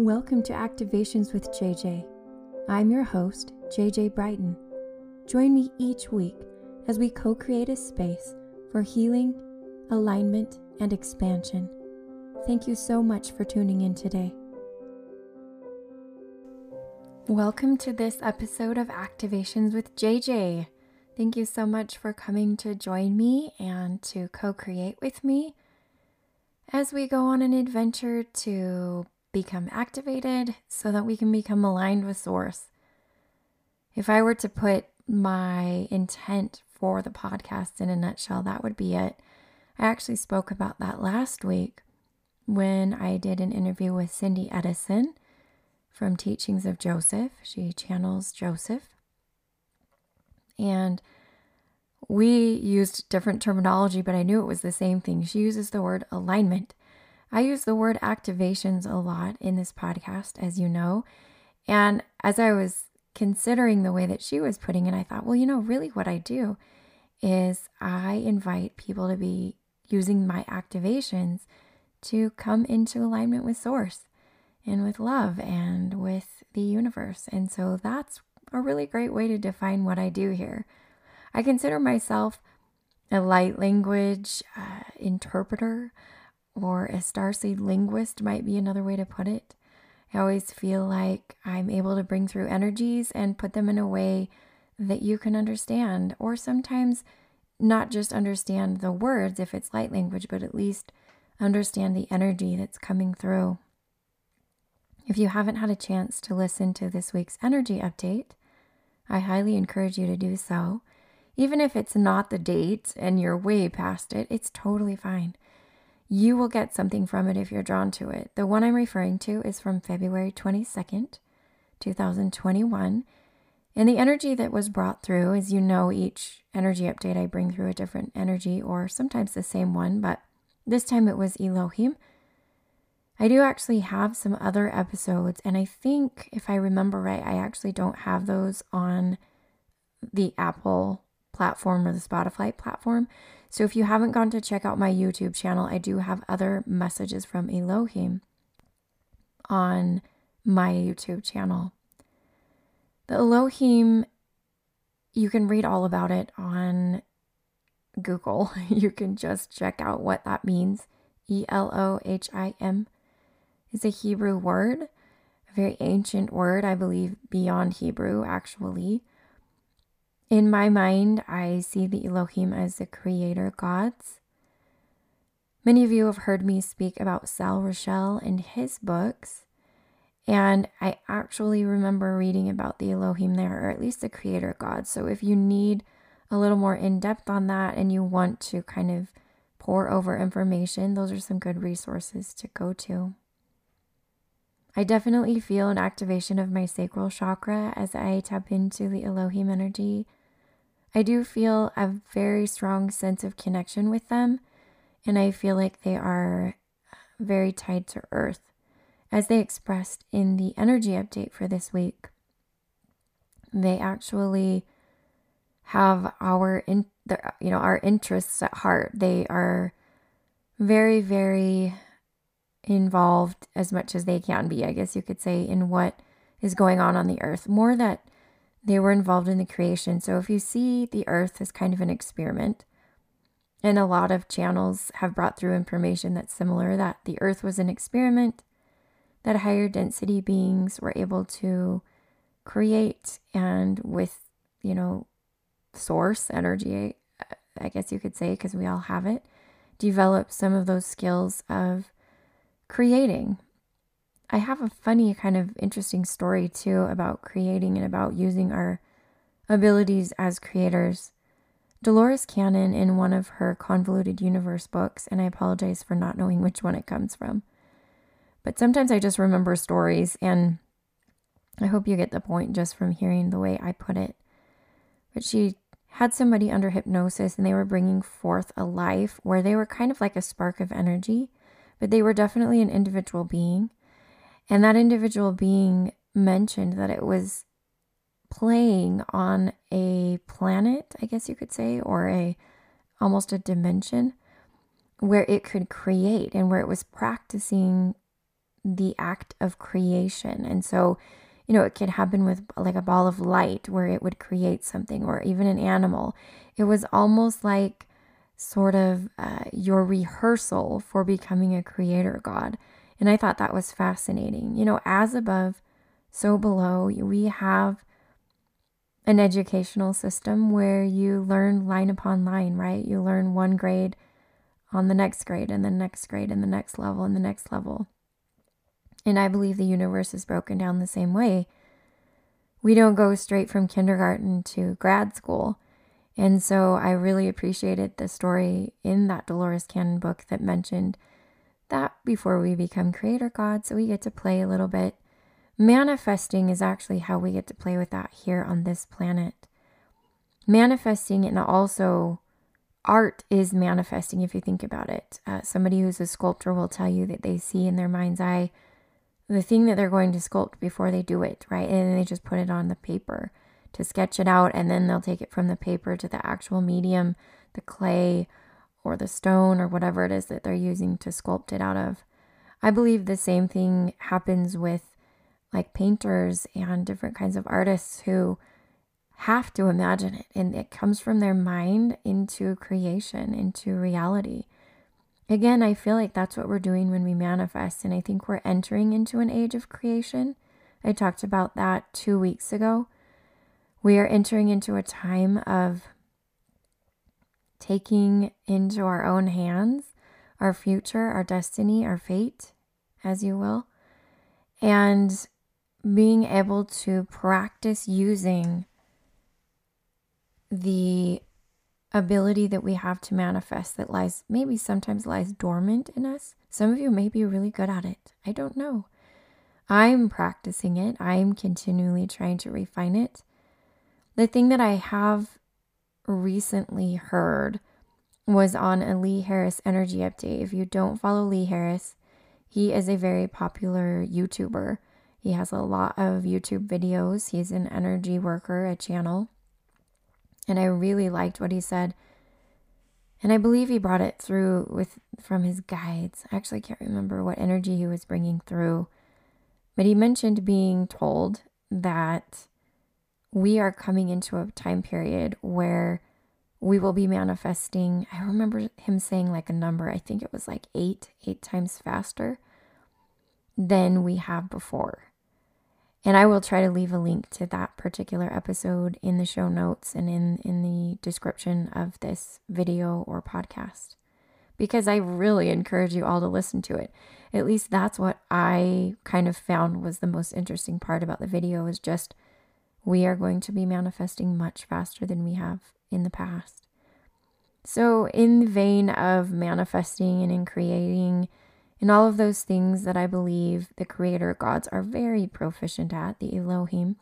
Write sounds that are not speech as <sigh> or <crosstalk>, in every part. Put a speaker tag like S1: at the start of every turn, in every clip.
S1: Welcome to Activations with JJ. I'm your host, JJ Brighton. Join me each week as we co create a space for healing, alignment, and expansion. Thank you so much for tuning in today. Welcome to this episode of Activations with JJ. Thank you so much for coming to join me and to co create with me as we go on an adventure to become activated so that we can become aligned with Source. If I were to put my intent for the podcast in a nutshell, that would be it. I actually spoke about that last week when I did an interview with Cindy Edison from Teachings of Joseph. She channels Joseph. And we used different terminology, but I knew it was the same thing. She uses the word alignment. I use the word activations a lot in this podcast, as you know. And as I was considering the way that she was putting it, I thought, well, you know, really what I do is I invite people to be using my activations to come into alignment with Source and with love and with the universe. And so that's a really great way to define what I do here. I consider myself a light language uh, interpreter or a starseed linguist, might be another way to put it. I always feel like I'm able to bring through energies and put them in a way that you can understand, or sometimes not just understand the words if it's light language, but at least understand the energy that's coming through. If you haven't had a chance to listen to this week's energy update, I highly encourage you to do so. Even if it's not the date and you're way past it, it's totally fine. You will get something from it if you're drawn to it. The one I'm referring to is from February 22nd, 2021. And the energy that was brought through, as you know, each energy update I bring through a different energy or sometimes the same one, but this time it was Elohim. I do actually have some other episodes, and I think if I remember right, I actually don't have those on the Apple platform or the Spotify platform. So if you haven't gone to check out my YouTube channel, I do have other messages from Elohim on my YouTube channel. The Elohim, you can read all about it on Google. <laughs> You can just check out what that means. E L O H I M is a Hebrew word, a very ancient word, I believe, beyond Hebrew, actually. In my mind, I see the Elohim as the creator gods. Many of you have heard me speak about Sal Rachele and his books, and I actually remember reading about the Elohim there, or at least the creator God. So if you need a little more in depth on that and you want to kind of pour over information, those are some good resources to go to. I definitely feel an activation of my sacral chakra as I tap into the Elohim energy I do feel a very strong sense of connection with them, and I feel like they are very tied to Earth, as they expressed in the energy update for this week. They actually have our in you know our interests at heart. They are very very involved as much as they can be, I guess you could say, in what is going on on the earth. More that they were involved in the creation. So if you see the earth as kind of an experiment, and a lot of channels have brought through information that's similar that the earth was an experiment, that higher density beings were able to create and with, you know, source energy, I guess you could say, because we all have it, develop some of those skills of creating I have a funny, kind of interesting story too about creating and about using our abilities as creators. Dolores Cannon, in one of her Convoluted Universe books, and I apologize for not knowing which one it comes from, but sometimes I just remember stories, and I hope you get the point just from hearing the way I put it. But she had somebody under hypnosis, and they were bringing forth a life where they were kind of like a spark of energy, but they were definitely an individual being and that individual being mentioned that it was playing on a planet, I guess you could say, or a almost a dimension where it could create and where it was practicing the act of creation. And so, you know, it could happen with like a ball of light where it would create something, or even an animal. It was almost like sort of uh, your rehearsal for becoming a creator God. And I thought that was fascinating. You know, as above, so below, we have an educational system where you learn line upon line, right? You learn one grade on the next grade and the next grade and the next level and the next level. And I believe the universe is broken down the same way. We don't go straight from kindergarten to grad school. And so I really appreciated the story in that Dolores Cannon book that mentioned that before we become creator gods, so we get to play a little bit. Manifesting is actually how we get to play with that here on this planet. Manifesting and also art is manifesting if you think about it. Uh, somebody who's a sculptor will tell you that they see in their mind's eye the thing that they're going to sculpt before they do it, right? And they just put it on the paper to sketch it out, and then they'll take it from the paper to the actual medium, the clay or the stone or whatever it is that they're using to sculpt it out of. I believe the same thing happens with like painters and different kinds of artists who have to imagine it and it comes from their mind into creation, into reality. Again, I feel like that's what we're doing when we manifest, and I think we're entering into an age of creation. I talked about that two weeks ago. We are entering into a time of taking into our own hands our future, our destiny, our fate, as you will, and being able to practice using the ability that we have to manifest that lies maybe sometimes lies dormant in us. Some of you may be really good at it. I don't know. I'm practicing it. I'm continually trying to refine it. The thing that I have recently heard was on a Lee Harris energy update. If you don't follow Lee Harris, he is a very popular YouTuber. He has a lot of YouTube videos. He's an energy worker, a channel. And I really liked what he said. And I believe he brought it through with from his guides. I actually can't remember what energy he was bringing through. But he mentioned being told that we are coming into a time period where we will be manifesting. I remember him saying like a number, I think it was like eight, eight times faster than we have before. And I will try to leave a link to that particular episode in the show notes and in, in the description of this video or podcast because I really encourage you all to listen to it. At least that's what I kind of found was the most interesting part about the video is just we are going to be manifesting much faster than we have in the past. So, in the vein of manifesting and in creating and all of those things that I believe the creator gods are very proficient at, the Elohim,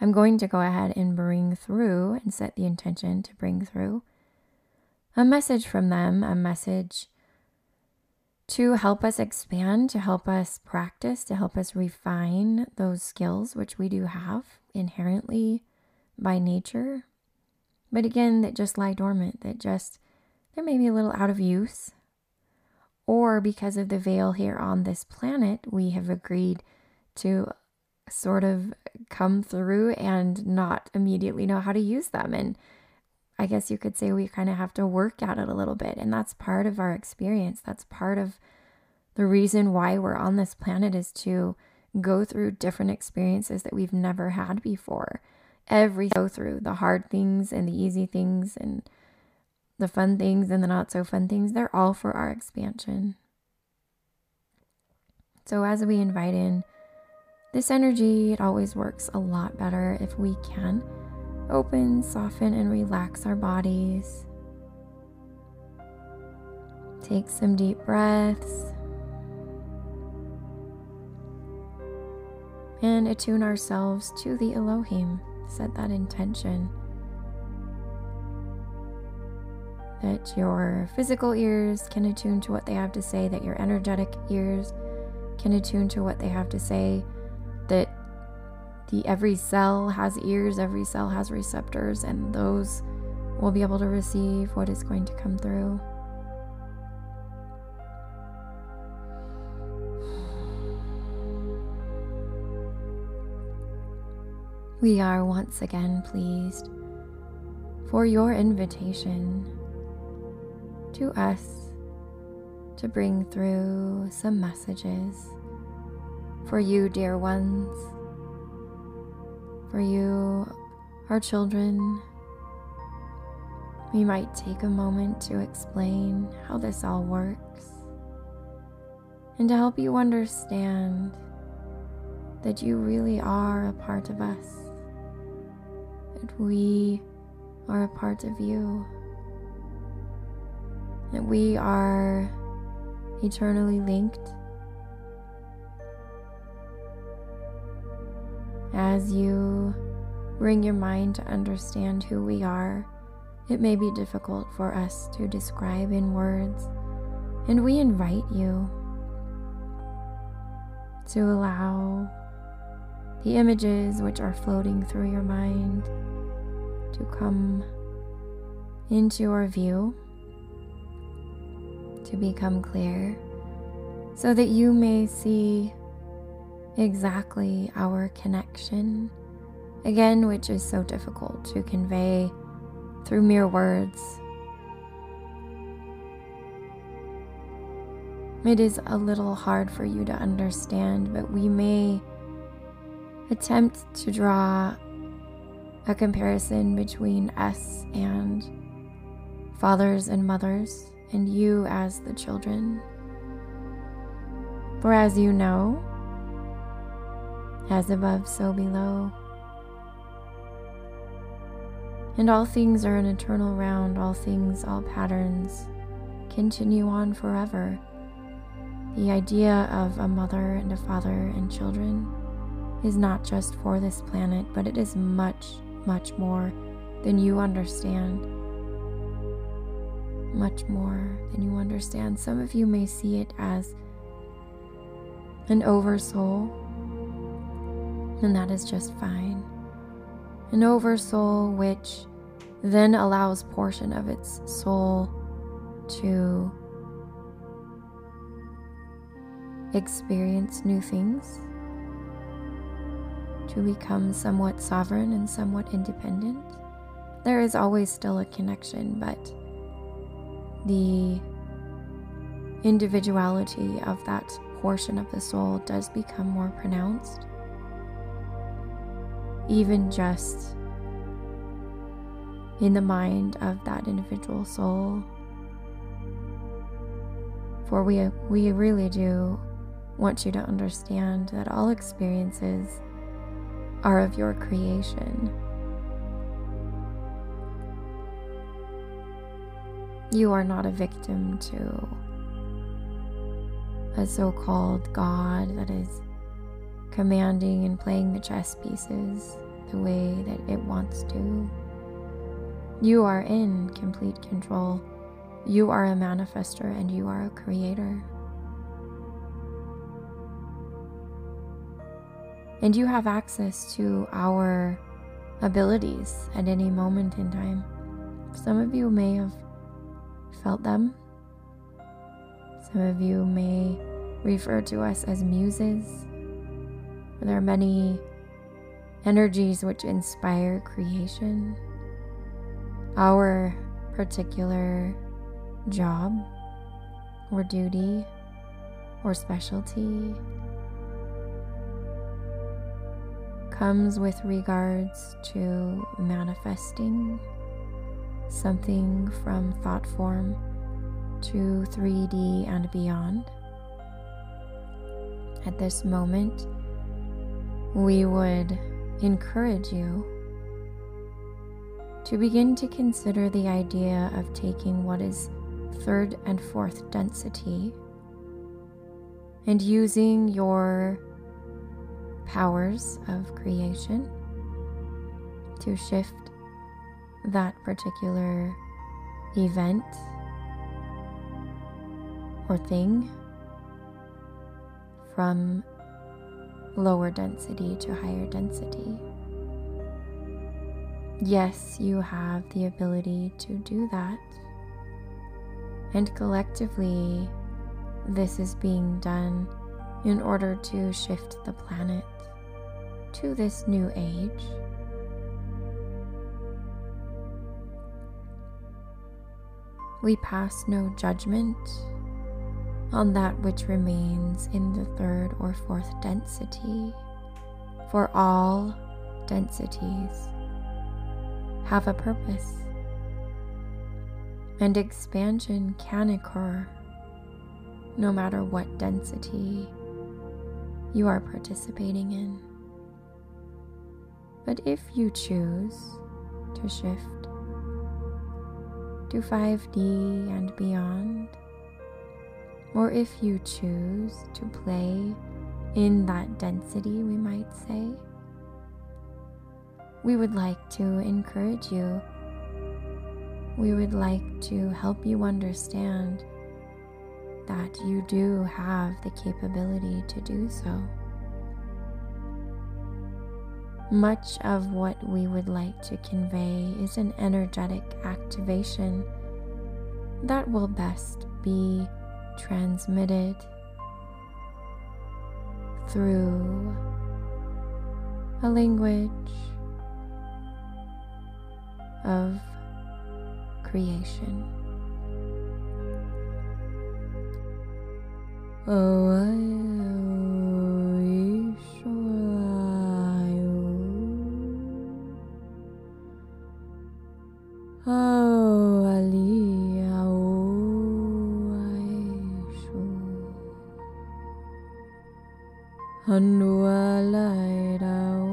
S1: I'm going to go ahead and bring through and set the intention to bring through a message from them, a message to help us expand, to help us practice, to help us refine those skills, which we do have inherently by nature. But again, that just lie dormant, that just, they're maybe a little out of use. Or because of the veil here on this planet, we have agreed to sort of come through and not immediately know how to use them. And I guess you could say we kind of have to work at it a little bit. And that's part of our experience. That's part of the reason why we're on this planet is to go through different experiences that we've never had before. Every go through the hard things and the easy things and the fun things and the not so fun things, they're all for our expansion. So as we invite in this energy, it always works a lot better if we can open, soften, and relax our bodies. Take some deep breaths and attune ourselves to the Elohim. Set that intention that your physical ears can attune to what they have to say, that your energetic ears can attune to what they have to say, that the every cell has ears, every cell has receptors, and those will be able to receive what is going to come through. We are once again pleased for your invitation to us to bring through some messages for you, dear ones for you, our children. We might take a moment to explain how this all works and to help you understand that you really are a part of us, that we are a part of you, that we are eternally linked. As you bring your mind to understand who we are, it may be difficult for us to describe in words, and we invite you to allow the images which are floating through your mind to come into your view, to become clear, so that you may see exactly our connection, again, which is so difficult to convey through mere words. It is a little hard for you to understand, but we may attempt to draw a comparison between us and fathers and mothers, and you as the children. For as you know, as above, so below. And all things are an eternal round, all things, all patterns continue on forever. The idea of a mother and a father and children is not just for this planet, but it is much, much more than you understand. Much more than you understand. Some of you may see it as an oversoul, and that is just fine. An oversoul which then allows portion of its soul to experience new things to become somewhat sovereign and somewhat independent. There is always still a connection, but the individuality of that portion of the soul does become more pronounced. Even just in the mind of that individual soul. For we, we really do want you to understand that all experiences are of your creation. You are not a victim to a so called God that is commanding and playing the chess pieces the way that it wants to. You are in complete control. You are a manifester and you are a creator. And you have access to our abilities at any moment in time. Some of you may have felt them. Some of you may refer to us as muses. There are many energies which inspire creation. Our particular job or duty or specialty comes with regards to manifesting something from thought form to 3D and beyond. At this moment, we would encourage you to begin to consider the idea of taking what is third and fourth density and using your powers of creation to shift that particular event or thing from lower density to higher density. Yes, you have the ability to do that. And collectively, this is being done in order to shift the planet to this new age. We pass no judgment on that which remains in the third or fourth density, for all densities have a purpose, and expansion can occur no matter what density you are participating in. But if you choose to shift to 5D and beyond, or if you choose to play in that density, we might say, we would like to encourage you. We would like to help you understand that you do have the capability to do so. Much of what we would like to convey is an energetic activation that will best be transmitted through a language of creation. Oh, Anualairao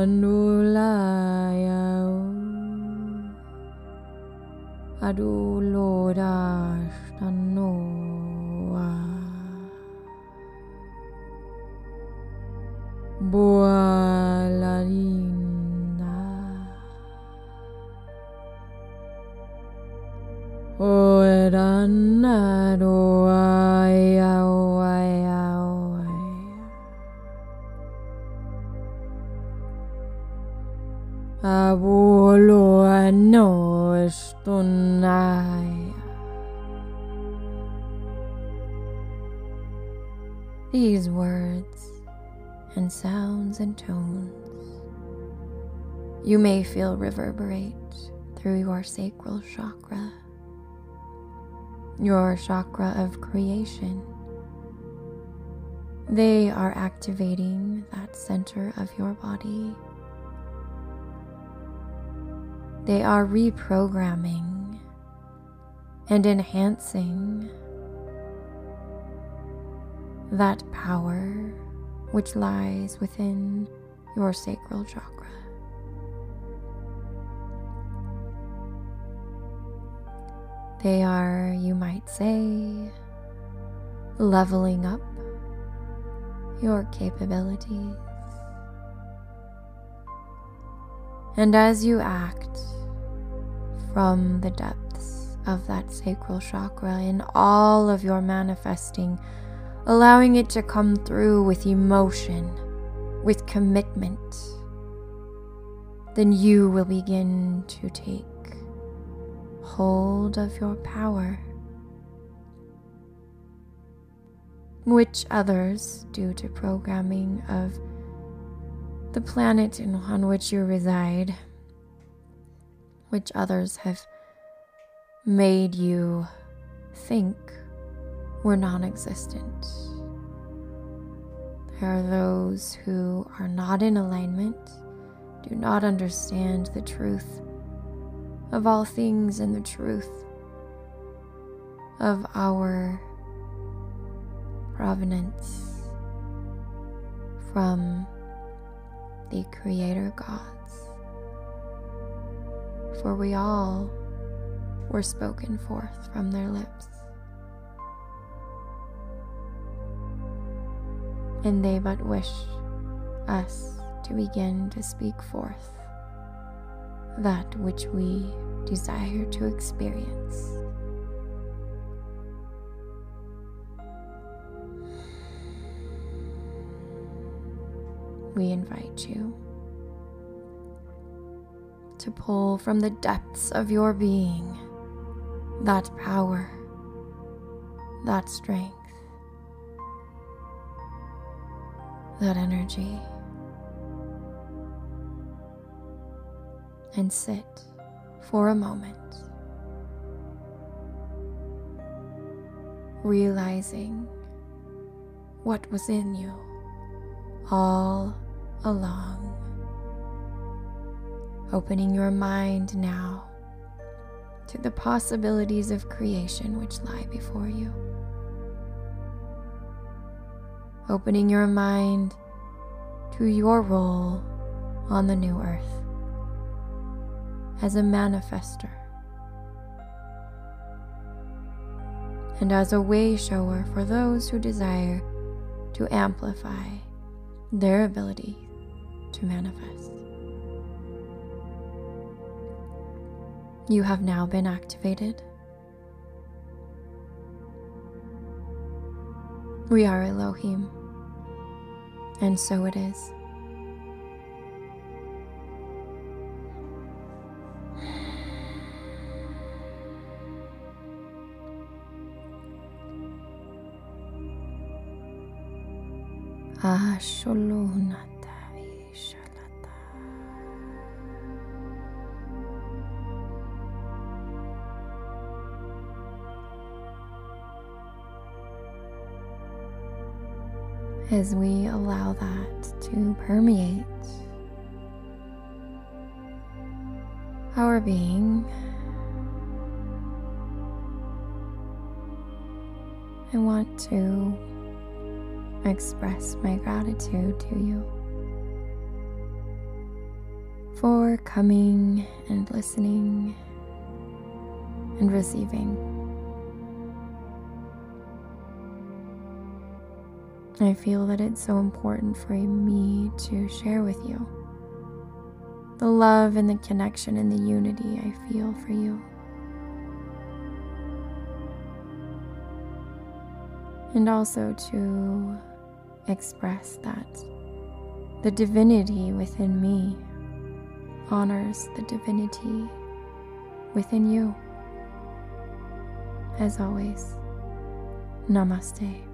S1: Anulayao Adulodashtanoa you may feel reverberate through your sacral chakra, your chakra of creation. They are activating that center of your body they are reprogramming and enhancing that power which lies within your sacral chakra. They are, you might say, leveling up your capabilities. And as you act from the depths of that sacral chakra in all of your manifesting, allowing it to come through with emotion, with commitment, then you will begin to take hold of your power, which others, due to programming of the planet on which you reside, which others have made you think were non existent. There are those who are not in alignment, do not understand the truth of all things and the truth of our provenance from the Creator Gods. for we all were spoken forth from their lips. And they but wish us to begin to speak forth that which we desire to experience. We invite you to pull from the depths of your being that power, that strength, that energy and sit for a moment, realizing what was in you all along. Opening your mind now to the possibilities of creation which lie before you. Opening your mind to your role on the new earth as a manifester and as a way shower for those who desire to amplify their ability to manifest. You have now been activated. We are Elohim, and so it is. Ah, Asholunata As we allow that to permeate our being, I want to express my gratitude to you for coming and listening and receiving. I feel that it's so important for me to share with you the love and the connection and the unity I feel for you. And also to express that the divinity within me honors the divinity within you. As always, namaste.